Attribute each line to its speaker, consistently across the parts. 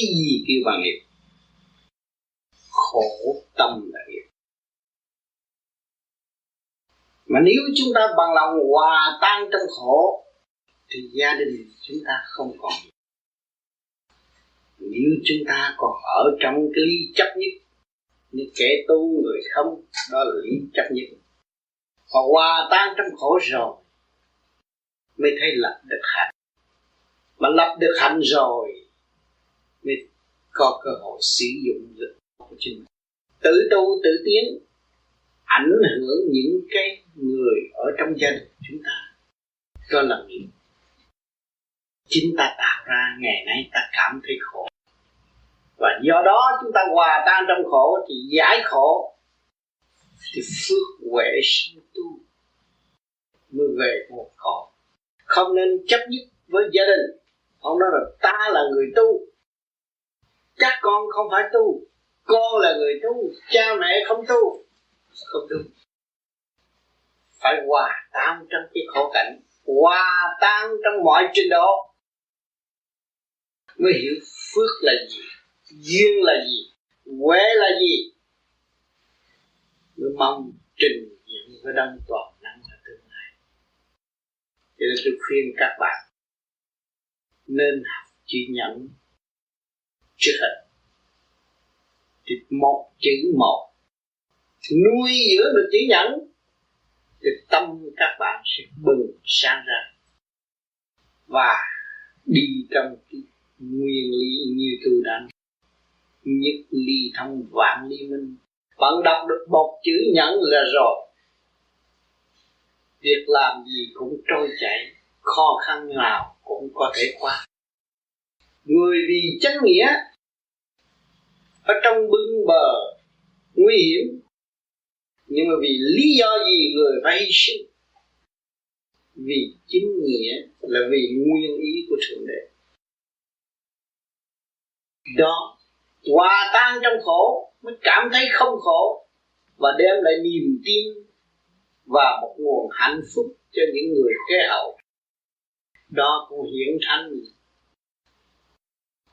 Speaker 1: cái gì kêu bằng nghiệp khổ tâm là nghiệp mà nếu chúng ta bằng lòng hòa tan trong khổ, thì gia đình chúng ta không còn nếu chúng ta còn ở trong cái lý chấp nhất như kẻ tu người không, đó là lý chấp nhất. Và hòa tan trong khổ rồi, mới thấy lập được hạnh. Mà lập được hạnh rồi mới có cơ hội sử dụng lực của chính mình. Tự tu, tự tiến, ảnh hưởng những cái người ở trong gia đình chúng ta. Cho là nghiệp chính ta tạo ra, ngày nay ta cảm thấy khổ. Và do đó chúng ta hòa tan trong khổ thì giải khổ. Thì phước huệ sinh tu mới về một cõi không nên chấp nhất với gia đình. Ông nói là ta là người tu các con không phải tu. Con là người tu, cha mẹ không tu. Không đúng phải hòa tan trong cái khổ cảnh, hòa tan trong mọi trình độ. Mới hiểu phước là gì, duyên là gì huệ là gì. Mới mong trình diện với đấng toàn năng ở tương lai. Cho nên tôi khuyên các bạn, nên học chữ nhẫn trước hết thì một, chữ một. Nuôi dưỡng được chữ nhẫn. Thì tâm các bạn sẽ bừng sáng ra. Và đi trong cái nguyên lý như tôi đã nhất ly thông vạn ly minh. Bạn đọc được một chữ nhẫn là rồi. Việc làm gì cũng trôi chảy, khó khăn nào cũng có thể qua. Người vì chánh nghĩa ở trong bưng bờ, nguy hiểm. Nhưng mà vì lý do gì người phải hy sinh? Vì chính nghĩa là vì nguyên ý của thượng đế. Đó, hòa tan trong khổ, mới cảm thấy không khổ, và đem lại niềm tin và một nguồn hạnh phúc cho những người kế hậu. Đó cũng hiển thánh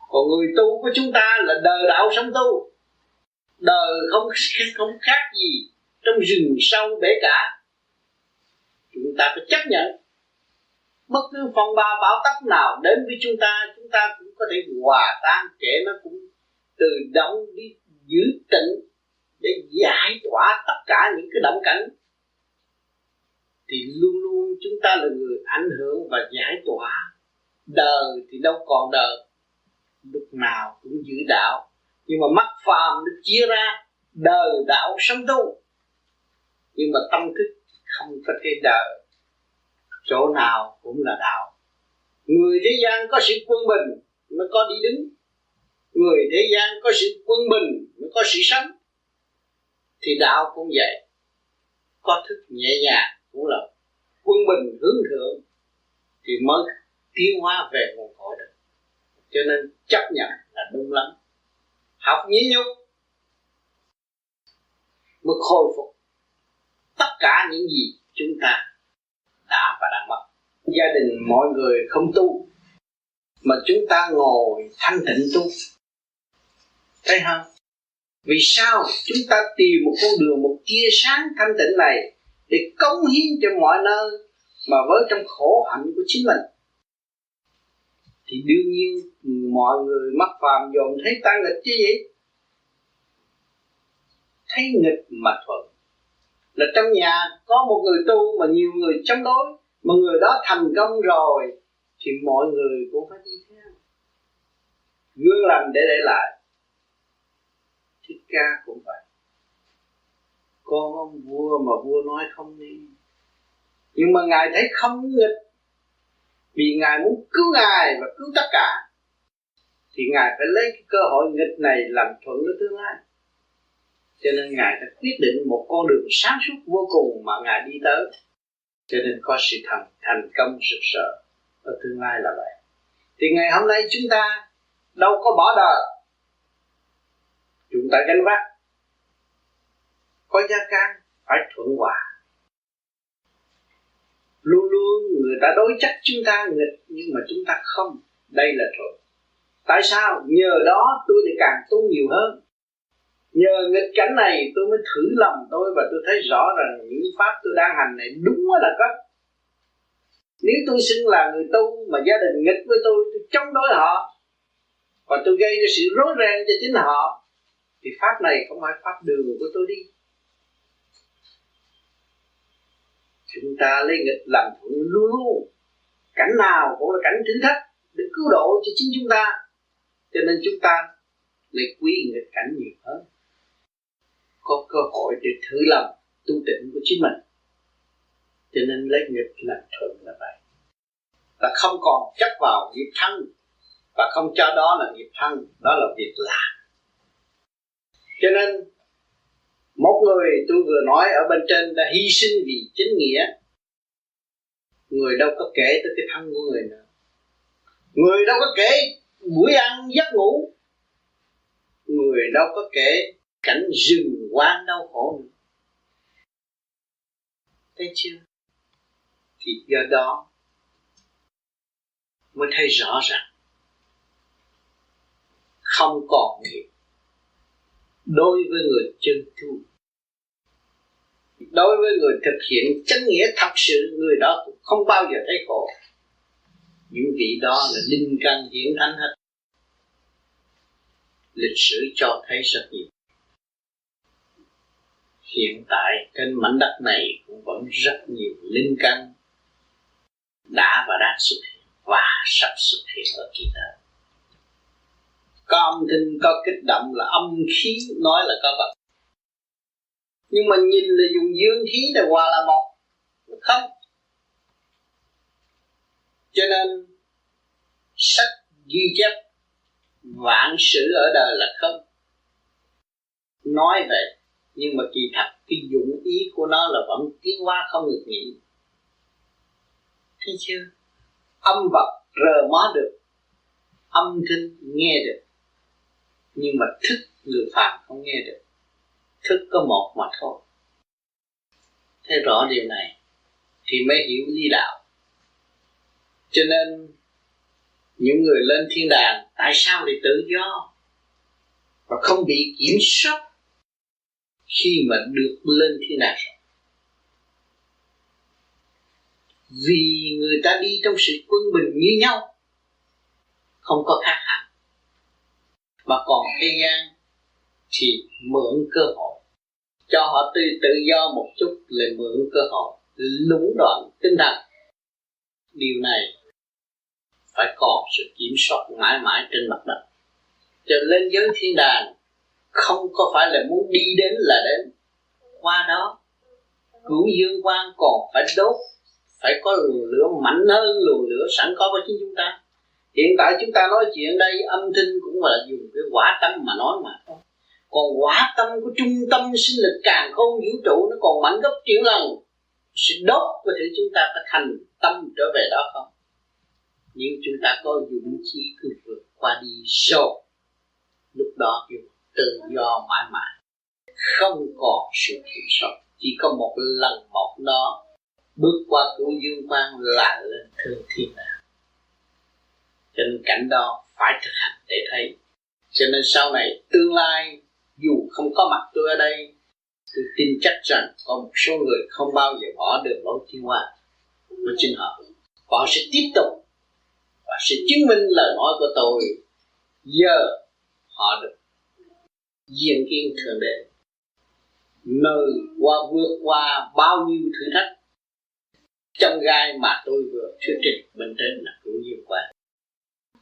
Speaker 1: còn người tu của chúng ta là đời đạo sống tu. Đời không không khác gì trong rừng sâu bể cả. Chúng ta phải chấp nhận. Bất cứ phong ba bão táp nào đến với chúng ta chúng ta cũng có thể hòa tan, kể nó cũng từ động đi giữ tịnh để giải tỏa tất cả những cái động cảnh. Thì luôn luôn chúng ta là người ảnh hưởng và giải tỏa. Đời thì đâu còn đời lúc nào cũng giữ đạo. Nhưng mà mắt phàm được chia ra, đời đạo sống tu nhưng mà tâm thức không có thể đời. Chỗ nào cũng là đạo. Người thế gian có sự quân bình mới có đi đứng. Người thế gian có sự quân bình mới có sự sống. Thì đạo cũng vậy. Có thức nhẹ nhàng cũng là quân bình hướng thượng, thì mới tiến hóa về nguồn cội được cho nên chấp nhận là đúng lắm. Học nhí nhục mới khôi phục tất cả những gì chúng ta đã và đang mất. Gia đình mọi người không tu, mà chúng ta ngồi thanh tịnh tu. Thấy không? Vì sao chúng ta tìm một con đường, một tia sáng thanh tịnh này để cống hiến cho mọi nơi mà với trong khổ hạnh của chính mình? Thì đương nhiên mọi người mắc phàm dồn thấy ta nghịch chứ gì? Thấy nghịch mà thuận. Là trong nhà có một người tu mà nhiều người chống đối. Mà người đó thành công rồi, thì mọi người cũng phải đi theo. Gương lành để để lại. Thích ca cũng vậy. Con vua mà vua nói không đi. Nhưng mà ngài thấy không nghịch vì ngài muốn cứu ngài và cứu tất cả, thì ngài phải lấy cái cơ hội nghịch này làm thuận với tương lai. Cho nên ngài đã quyết định một con đường sáng suốt vô cùng mà ngài đi tới. Cho nên có sự thành thành công rực rỡ ở tương lai là vậy. Thì ngày hôm nay chúng ta đâu có bỏ đời. Chúng ta gánh vác. Có gia can phải thuận hòa luôn luôn người ta đối chất chúng ta nghịch, nhưng mà chúng ta không. Đây là thuận. Tại sao? Nhờ đó tôi lại càng tu nhiều hơn. Nhờ nghịch cảnh này tôi mới thử lòng tôi và tôi thấy rõ rằng những pháp tôi đang hành này đúng là có nếu tôi xưng là người tu mà gia đình nghịch với tôi tôi chống đối họ và tôi gây ra sự rối ren cho chính họ, thì pháp này không phải pháp đường của tôi đi. Chúng ta lấy nghịch làm thuận luôn luôn. Cảnh nào cũng là cảnh thử thách để cứu độ cho chính chúng ta. Cho nên chúng ta lấy quý nghịch cảnh nhiều hơn. Có cơ hội để thử lòng tu tịnh của chính mình. Cho nên lấy nghịch làm thuận là vậy. Là không còn chấp vào nghiệp thân. Và không cho đó là nghiệp thân, đó là việc làm. Cho nên một người, tôi vừa nói ở bên trên, đã hy sinh vì chính nghĩa. Người đâu có kể tới cái thân của người nữa. Người đâu có kể buổi ăn giấc ngủ. Người đâu có kể cảnh rừng quan đau khổ nữa. Thấy chưa? Thì do đó mới thấy rõ ràng. Không còn nghiệp đối với người chân tu đối với người thực hiện chân nghĩa thật sự, người đó cũng không bao giờ thấy khổ. Những vị đó là linh căn hiển thánh hết. Lịch sử cho thấy rất nhiều. Hiện tại, trên mảnh đất này cũng vẫn rất nhiều linh căn đã và đang xuất hiện và sắp xuất hiện ở kỳ tới có âm thanh có kích động là âm khí nói là có vật nhưng mà nhìn là dùng dương khí để hòa là một. Không. Cho nên sách ghi chép vạn sự ở đời là không. Nói vậy nhưng mà kỳ thật cái dụng ý của nó là vẫn tiến hóa không ngược nghỉ. Thấy chưa? Âm vật rờ mó được âm thanh nghe được nhưng mà thức người phàm không nghe được. Thức có một mà thôi. Thấy rõ điều này thì mới hiểu lý đạo. Cho nên, những người lên thiên đàng, tại sao lại tự do? Và không bị kiểm soát khi mà được lên thiên đàng rồi. Vì người ta đi trong sự quân bình như nhau, không có khác hẳn mà còn thế gian thì mượn cơ hội. Cho họ tự tự do một chút là mượn cơ hội lũng đoạn tinh thần. Điều này phải còn sự kiểm soát mãi mãi trên mặt đất. Cho lên giới thiên đàng không có phải là muốn đi đến là đến. Qua đó, cửu dương quan còn phải đốt, phải có luồng lửa mạnh hơn luồng lửa sẵn có của chính chúng ta hiện tại chúng ta nói chuyện đây, âm thanh cũng là dùng cái quả tâm mà nói mà thôi. Còn quả tâm của trung tâm sinh lực càng không vũ trụ, nó còn mạnh gấp triệu lần. Sự đốt có thể chúng ta có thành tâm trở về đó không? Nếu chúng ta có dũng khí cứ vượt qua đi rồi. Lúc đó kêu tự do mãi mãi. Không còn sự kiểm soát chỉ có một lần một đó bước qua cửu dương quan là lên thương thiên đàng cho nên cảnh đó phải thực hành để thấy. Cho nên sau này, tương lai, dù không có mặt tôi ở đây, tôi tin chắc rằng có một số người không bao giờ bỏ được lối thiên hoa của chính họ. Họ sẽ tiếp tục, và sẽ chứng minh lời nói của tôi. Giờ, họ được diện kiến thượng đế. Nơi qua vượt qua bao nhiêu thử thách, trong gai mà tôi vừa thuyết trình bên trên là cũng nhiều quá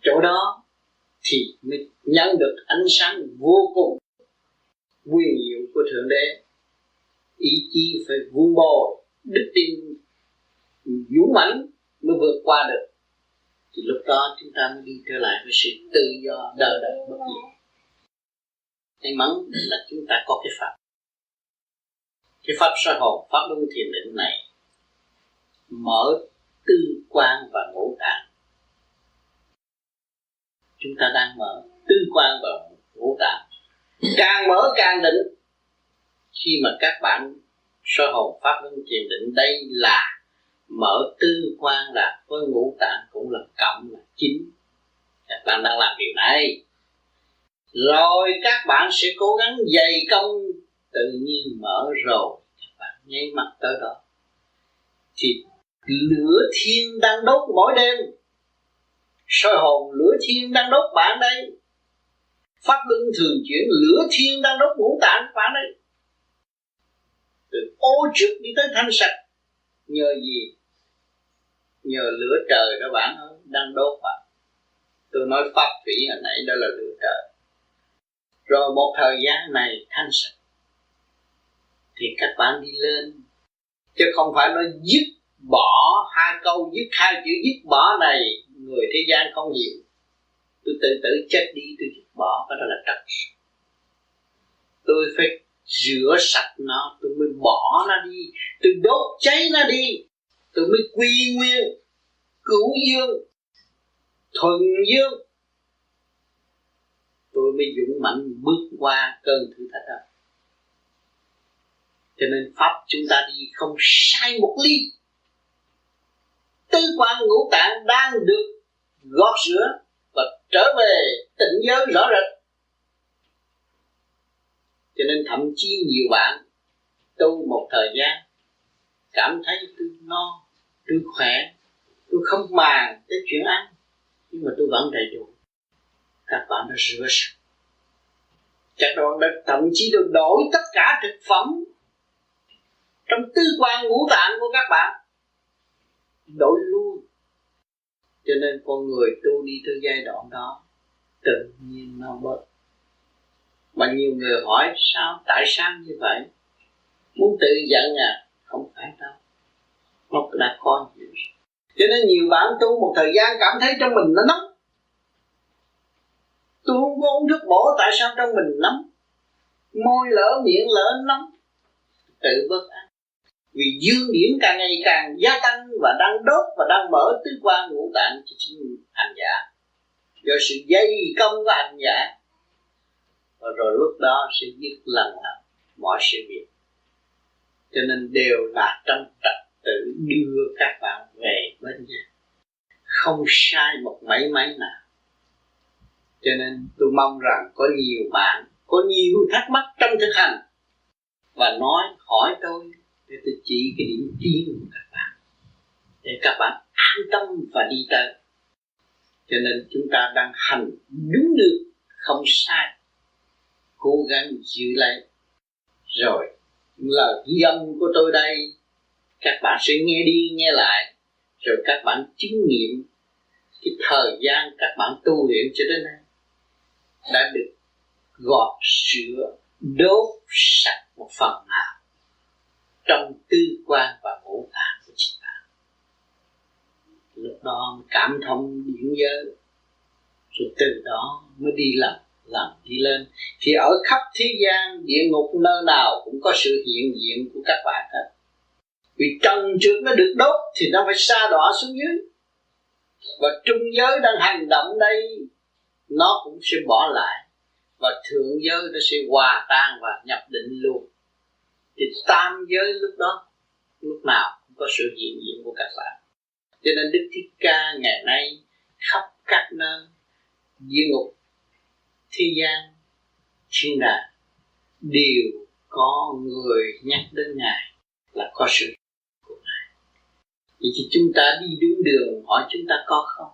Speaker 1: chỗ đó thì mới nhận được ánh sáng vô cùng quyền diệu của thượng đế. Ý chí phải vun bồi, đức tin dũng mãnh mới vượt qua được. Thì lúc đó chúng ta mới đi trở lại với sự tự do, đời đời bất diệt. May mắn là chúng ta có cái pháp. Cái pháp soi hồn, pháp luân thiền định này mở tư quan và ngũ tạng chúng ta đang mở tư quan và ngũ tạng càng mở càng định khi mà các bạn soi hồn pháp luân thiền định, đây là mở tư quan là với ngũ tạng cũng là cộng là chính. Các bạn đang làm điều này. Rồi các bạn sẽ cố gắng dày công, tự nhiên mở rồi. Các bạn nháy mặt tới đó. Thì lửa thiên đang đốt mỗi đêm soi hồn, lửa thiên đang đốt bạn đây. Pháp luân thường chuyển, lửa thiên đang đốt ngũ tạng bạn đây. Từ ô trực đi tới thanh sạch. Nhờ gì? Nhờ lửa trời đó bạn đang đốt bạn tôi nói pháp thủy hồi nãy, đó là lửa trời. Rồi một thời gian này thanh sạch. Thì các bạn đi lên. Chứ không phải nói dứt bỏ hai câu, dứt hai chữ, dứt bỏ này người thế gian không nhiều, tôi tự tử chết đi tôi dứt bỏ cái đó là trật tôi phải rửa sạch nó tôi mới bỏ nó đi. Tôi đốt cháy nó đi tôi mới quy nguyên cứu dương thuần dương. Tôi mới dũng mạnh bước qua cơn thử thách đó. Cho nên pháp chúng ta đi không sai một ly tư quan ngũ tạng đang được gót rửa và trở về tỉnh giới rõ rệt. Cho nên thậm chí nhiều bạn tu một thời gian, cảm thấy tôi no, tôi khỏe, tôi không màng cái chuyện ăn, nhưng mà tôi vẫn đầy đủ. Các bạn đã rửa sạch. Các bạn đã thậm chí được đổi tất cả thực phẩm trong tư quan ngũ tạng của các bạn đổi luôn. Cho nên con người tu đi tới giai đoạn đó, tự nhiên nó bớt. Mà nhiều người hỏi, sao? Tại sao như vậy? Muốn tự giận à? Không phải đâu. Nó đã có nhiều cho nên nhiều bạn tu một thời gian cảm thấy trong mình nó nóng. Tôi không có uống thuốc bổ, tại sao trong mình nóng? Môi lỡ miệng lỡ nóng. Tự bất an vì dương điển càng ngày càng gia tăng và đang đốt và đang mở tứ quan ngũ tạng cho chính hành giả. Do sự dây công của hành giả, và rồi lúc đó sẽ dứt lần lần mọi sự việc. Cho nên đều là trong trật tự đưa các bạn về bên nhà. Không sai một mấy mấy nào. Cho nên tôi mong rằng có nhiều bạn, có nhiều thắc mắc trong thực hành và nói, hỏi tôi để tôi chỉ cái điểm tiến của các bạn. Để các bạn an tâm và đi tới. Cho nên chúng ta đang hành đúng được không sai. Cố gắng giữ lấy. Rồi, lời ghi âm của tôi đây. Các bạn sẽ nghe đi, nghe lại. Rồi các bạn chứng nghiệm cái thời gian các bạn tu luyện cho đến nay đã được gọt sữa, đốt sạch một phần nào trong tư quan và ngũ tạng của chính bạn lúc đó cảm thông điển giới, rồi từ đó mới đi làm làm đi lên. Thì ở khắp thế gian, địa ngục nơi nào cũng có sự hiện diện của các bạn hết. Vì trần trước nó được đốt thì nó phải xa đọa xuống dưới. Và trung giới đang hành động đây, nó cũng sẽ bỏ lại. Và thượng giới nó sẽ hòa tan và nhập định luôn thì tam giới lúc đó, lúc nào cũng có sự hiện diện của các bạn cho nên đức thích ca ngày nay khắp các nơi, địa ngục, thế gian, thiên đàng, đều có người nhắc đến ngài là có sự của ngài. Vậy thì chúng ta đi đúng đường, hỏi chúng ta có không?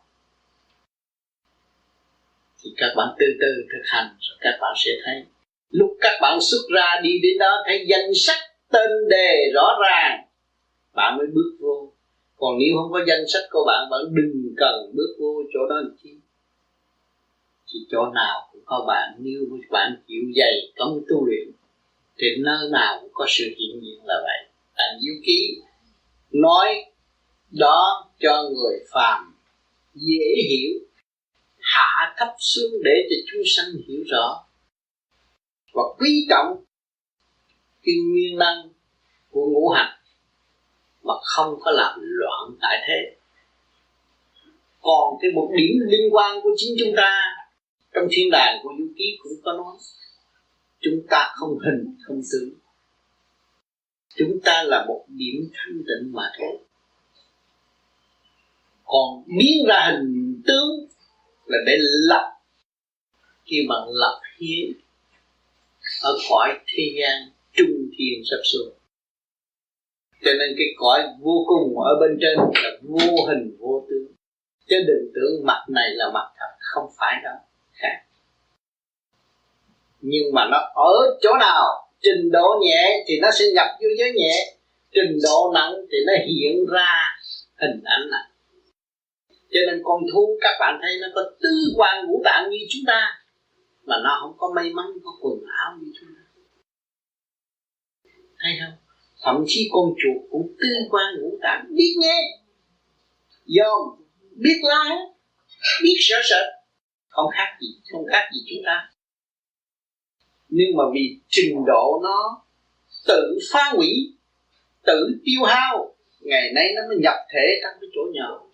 Speaker 1: Thì các bạn từ từ thực hành, rồi các bạn sẽ thấy lúc các bạn xuất ra đi đến đó thấy danh sách tên đề rõ ràng. Bạn mới bước vô. Còn nếu không có danh sách của bạn bạn đừng cần bước vô chỗ đó làm chi. Thì chỗ nào cũng có bạn, nếu bạn chịu dày công tu luyện, thì nơi nào cũng có sự hiện diện là vậy. Thành diệu ký nói đó cho người phàm dễ hiểu, hạ thấp xuống để cho chúng sanh hiểu rõ và quý trọng cái nguyên năng của ngũ hành mà không có làm loạn tại thế. Còn cái một điểm liên quan của chính chúng ta trong thiên đàng của du ký cũng có nói, chúng ta không hình, không tướng. Chúng ta là một điểm thanh tịnh mà thôi. Còn biến ra hình tướng là để lập. Khi mà lập hiến ở cõi thế gian, trung thiên sắp xuống. Cho nên cái cõi vô cùng ở bên trên là vô hình, vô tướng. Chứ đừng tưởng mặt này là mặt thật, không phải đâu, khác. Nhưng mà nó ở chỗ nào, trình độ nhẹ thì nó sẽ nhập vô giới nhẹ, trình độ nặng thì nó hiện ra hình ảnh này cho nên con thú, các bạn thấy nó có tư quan ngũ tạng như chúng ta mà nó không có may mắn có quần áo như chúng ta. Hay không? Thậm chí con chuột cũng tư quan ngũ tạng, biết nghe. Dòm biết la biết sợ sợ. Không khác gì, không khác gì chúng ta. Nhưng mà vì trình độ nó tự phá hủy, tự tiêu hao, ngày nay nó mới nhập thể trong cái chỗ nhỏ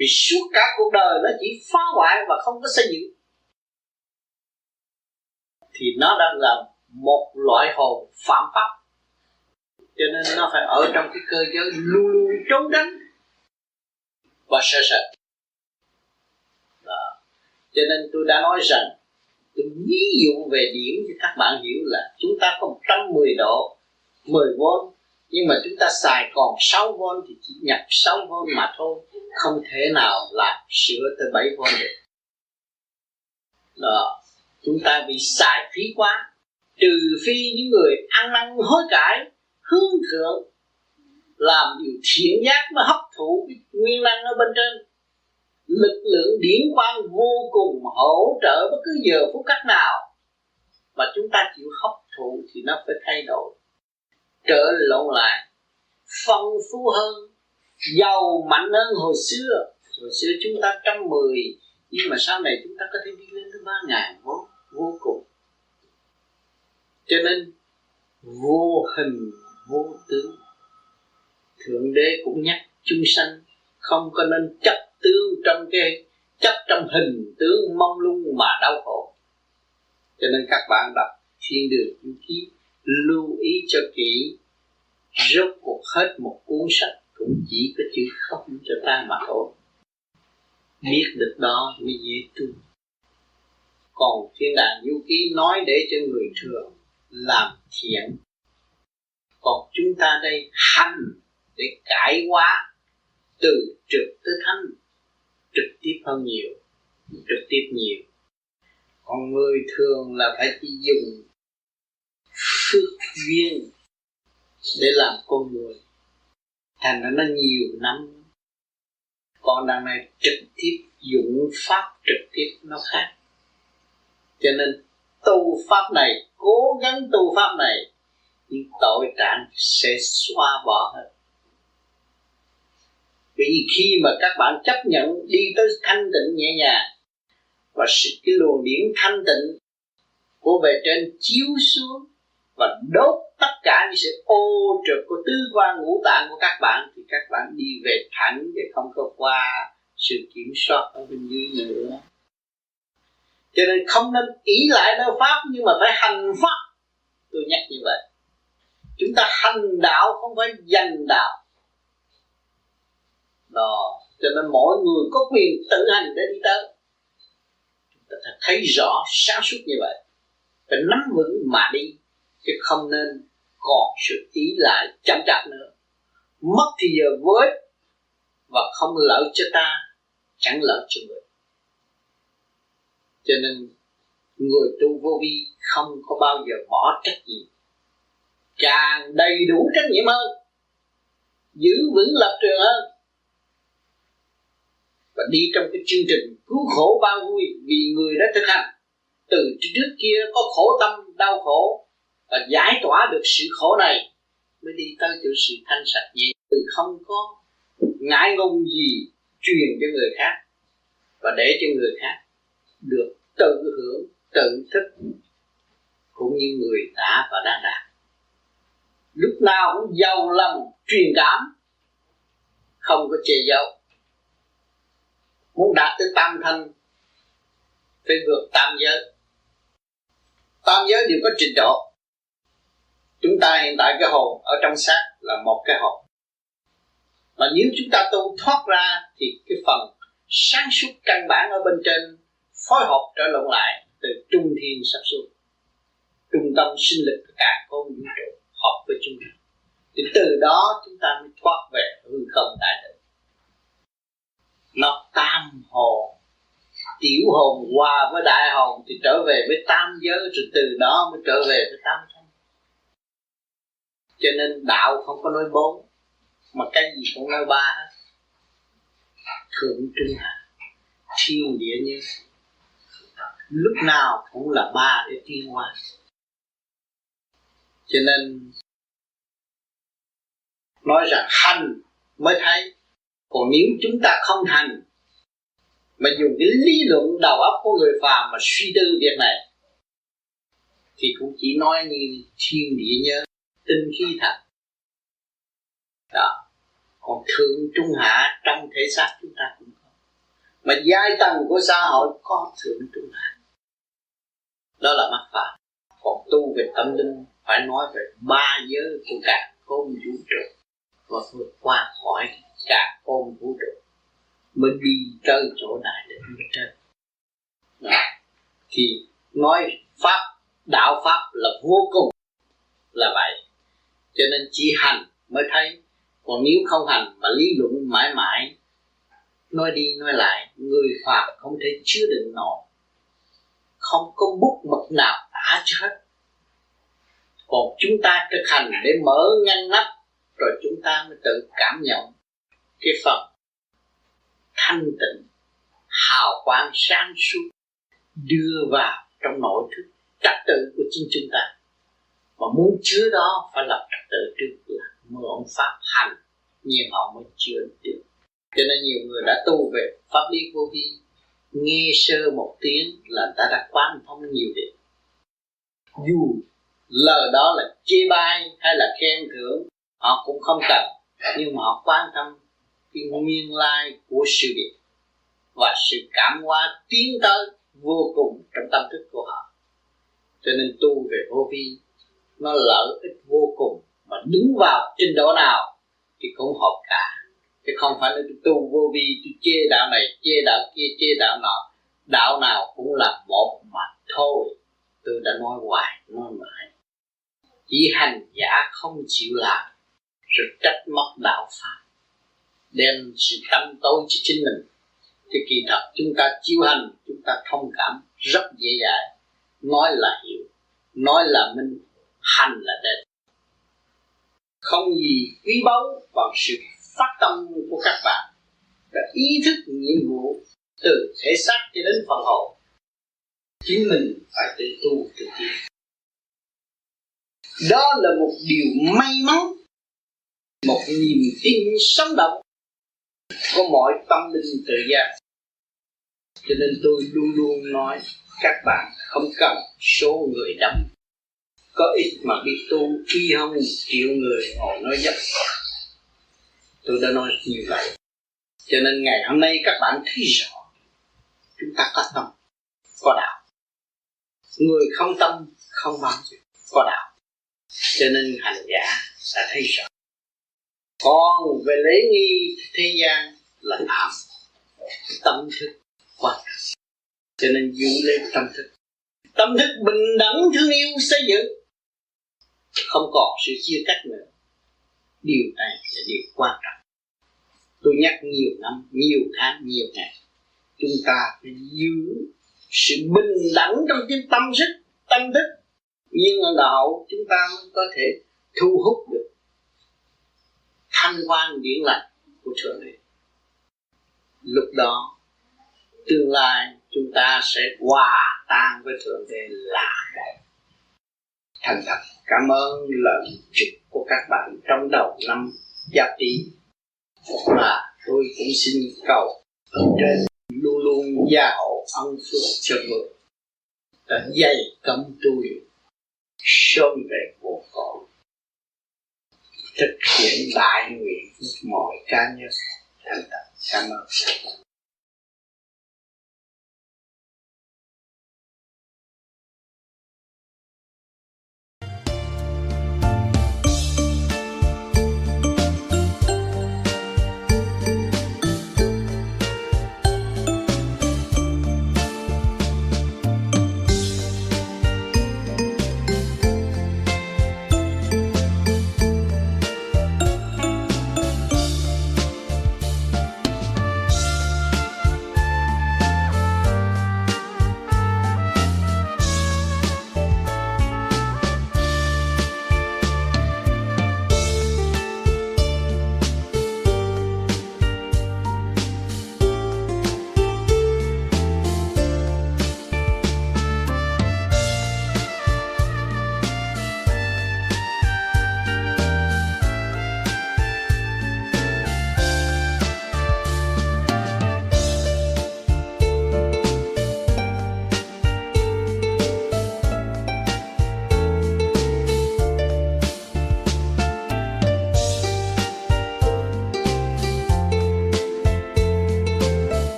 Speaker 1: vì suốt cả cuộc đời nó chỉ phá hoại và không có xây dựng thì nó đang là một loại hồn phạm pháp. Cho nên nó phải ở trong cái cơ giới luôn luôn trốn đánh và sợ sợ cho nên tôi đã nói rằng, tôi ví dụ về điểm cho các bạn hiểu là chúng ta có 110 độ 10V nhưng mà chúng ta xài còn 6V thì chỉ nhập 6V mà thôi, không thể nào là sửa tới 7V được. Đó chúng ta bị xài phí quá, trừ phi những người ăn năn hối cải, hướng thượng, làm điều thiện giác mà hấp thụ cái nguyên năng ở bên trên. Lực lượng điển quang vô cùng hỗ trợ bất cứ giờ phút cách nào mà chúng ta chịu hấp thụ thì nó phải thay đổi, trở lộn lại, phong phú hơn, giàu mạnh hơn hồi xưa. Hồi xưa chúng ta trăm mười, nhưng mà sau này chúng ta có thể đi lên tới ba ngàn vốn vô cùng. Cho nên, vô hình, vô tướng, thượng đế cũng nhắc chúng sanh không có nên chấp tướng trong cái, chấp trong hình tướng mong lung mà đau khổ. Cho nên các bạn đọc thiên đường du ký lưu ý cho kỹ, rốt cuộc hết một cuốn sách cũng chỉ có chữ không cho ta mà thôi. Biết được đó mới dễ tu còn thiên đàng du ký nói để cho người thường làm thiện. Còn chúng ta đây hành để cải hóa từ trực tới thanh trực tiếp hơn nhiều, trực tiếp nhiều. Còn người thường là phải chỉ dùng phước duyên để làm con người. Thành ra nó nhiều năm. Còn đằng này trực tiếp dụng pháp, trực tiếp nó khác cho nên, tu pháp này, cố gắng tu pháp này nhưng tội trạng sẽ xóa bỏ hết. Vì khi mà các bạn chấp nhận đi tới thanh tịnh nhẹ nhàng, và cái luồng điển thanh tịnh của bề trên chiếu xuống, và đốt tất cả những sự ô trực của tứ quan ngũ tạng của các bạn, thì các bạn đi về thẳng để không có qua sự kiểm soát ở bên dưới nữa cho nên không nên ý lại nơi pháp, nhưng mà phải hành pháp. Tôi nhắc như vậy. Chúng ta hành đạo không phải danh đạo. Đó, cho nên mỗi người có quyền tự hành để đi tới. Chúng ta phải thấy rõ, sáng suốt như vậy. Phải nắm vững mà đi, chứ không nên còn sự ý lại chậm chạp nữa. Mất thì giờ với, và không lợi cho ta, chẳng lợi cho người cho nên người tu vô vi không có bao giờ bỏ trách nhiệm. Càng đầy đủ trách nhiệm hơn. Giữ vững lập trường hơn. Và đi trong cái chương trình cứu khổ bao vui vì người đã thực hành. Từ trước kia có khổ tâm, đau khổ và giải tỏa được sự khổ này mới đi tới chỗ sự thanh sạch nhẹ từ không có ngại ngùng gì truyền cho người khác và để cho người khác được tự hưởng tự thức cũng như người đã và đang đạt. Lúc nào cũng giàu lòng truyền cảm, không có che giấu. Muốn đạt tới tam thanh, phải vượt tam giới. Tam giới đều có trình độ. Chúng ta hiện tại cái hồn ở trong xác là một cái hồn. Mà nếu chúng ta tu thoát ra thì cái phần sáng suốt căn bản ở bên trên phối hợp trở lộn lại từ trung thiên sắp xuống. Trung tâm sinh lực cả con vũ trụ hợp với chúng ta. Thì từ đó chúng ta mới thoát về hư không đại định nó tam hồn, tiểu hồn hòa với đại hồn thì trở về với tam giới, rồi từ đó mới trở về với tam thanh cho nên đạo không có nói bốn, mà cái gì cũng nói ba hết. Thượng trung hạ, thiên địa như lúc nào cũng là ba để tiến hóa cho nên, nói rằng hành mới thấy. Còn nếu chúng ta không hành, mà dùng cái lý luận đầu óc của người phàm mà suy tư việc này, thì cũng chỉ nói như thiên địa nhớ, tinh khí thật. Đó. Còn thượng trung hạ trong thể xác chúng ta cũng có. Mà giai tầng của xã hội có thượng trung hạ đó là mắt phạm còn tu về tâm linh, phải nói về ba giới của cả không vũ trụ và vượt qua khỏi cả không vũ trụ. Mới đi tới chỗ đại định bên trên đó. thì nói pháp, đạo pháp là vô cùng là vậy. Cho nên chỉ hành mới thấy. Còn nếu không hành mà lý luận mãi mãi, nói đi nói lại, người phàm không thể chứa đựng nổi không có bút mực nào tả cho hết. Còn chúng ta thực hành để mở ngăn nắp, rồi chúng ta mới tự cảm nhận. Cái phần thanh tịnh, hào quang sáng suốt đưa vào trong nội thức trật tự của chính chúng ta. Mà muốn chứa đó phải lập trật tự trước là mượn pháp hành, nhưng họ mới chứa được. Cho nên nhiều người đã tu về pháp lý vô vi nghe sơ một tiếng là ta đã quán thông nhiều điều dù lời đó là chê bai hay là khen thưởng, họ cũng không cần. Nhưng mà họ quan tâm cái nguyên lai của sự việc và sự cảm hóa tiến tới vô cùng trong tâm thức của họ. Cho nên tu về vô vi, nó lợi ích vô cùng. Mà đứng vào trình độ nào thì cũng hợp cả chứ không phải là tu vô vi tôi chê đạo này, chê đạo kia, chê đạo nọ. Đạo nào cũng là một mà thôi. Tôi đã nói hoài, nói mãi. Chỉ hành giả không chịu làm. Rồi trách móc đạo pháp. Đem sự tâm tối cho chính mình. Thì kỳ thật chúng ta chiếu hành, chúng ta thông cảm rất dễ dàng. Nói là hiểu, nói là minh, hành là đẹp. Không gì quý báu bằng sự phát tâm của các bạn. Là ý thức nhiệm vụ, từ thể xác cho đến phần hồn. Chính mình phải tự tu, tự tiến đó là một điều may mắn, một niềm tin sống động của mọi tâm linh tự giác cho nên tôi luôn luôn nói, các bạn không cần số người đông có ít mà biết tu, khi không chịu người ngồi nói dấp tôi đã nói như vậy. Cho nên ngày hôm nay các bạn thấy rõ, chúng ta có tâm, có đạo. Người không tâm, không bao giờ có đạo. Cho nên hành giả đã thấy rõ. Còn về lễ nghi thế gian là tạm tâm thức quan trọng. Cho nên giữ lên tâm thức. Tâm thức bình đẳng thương yêu xây dựng. Không còn sự chia cắt nữa điều này là điều quan trọng. Tôi nhắc nhiều năm, nhiều tháng, nhiều ngày, chúng ta phải giữ sự bình đẳng trong cái tâm thức tâm thức. Nhưng ở đạo, chúng ta mới có thể thu hút được thanh quan điển lành của thượng đế lúc đó, tương lai chúng ta sẽ hòa tan với thượng đế là một. Thành thật cảm ơn lời chúc của các bạn trong đầu năm giáp tý. Mà tôi cũng xin cầu ở trên luôn luôn gia hộ ân phước cho người đã dày cấm tôi sớm về vô cõi thực hiện đại nguyện mọi cá nhân. Thành thật. Cảm ơn.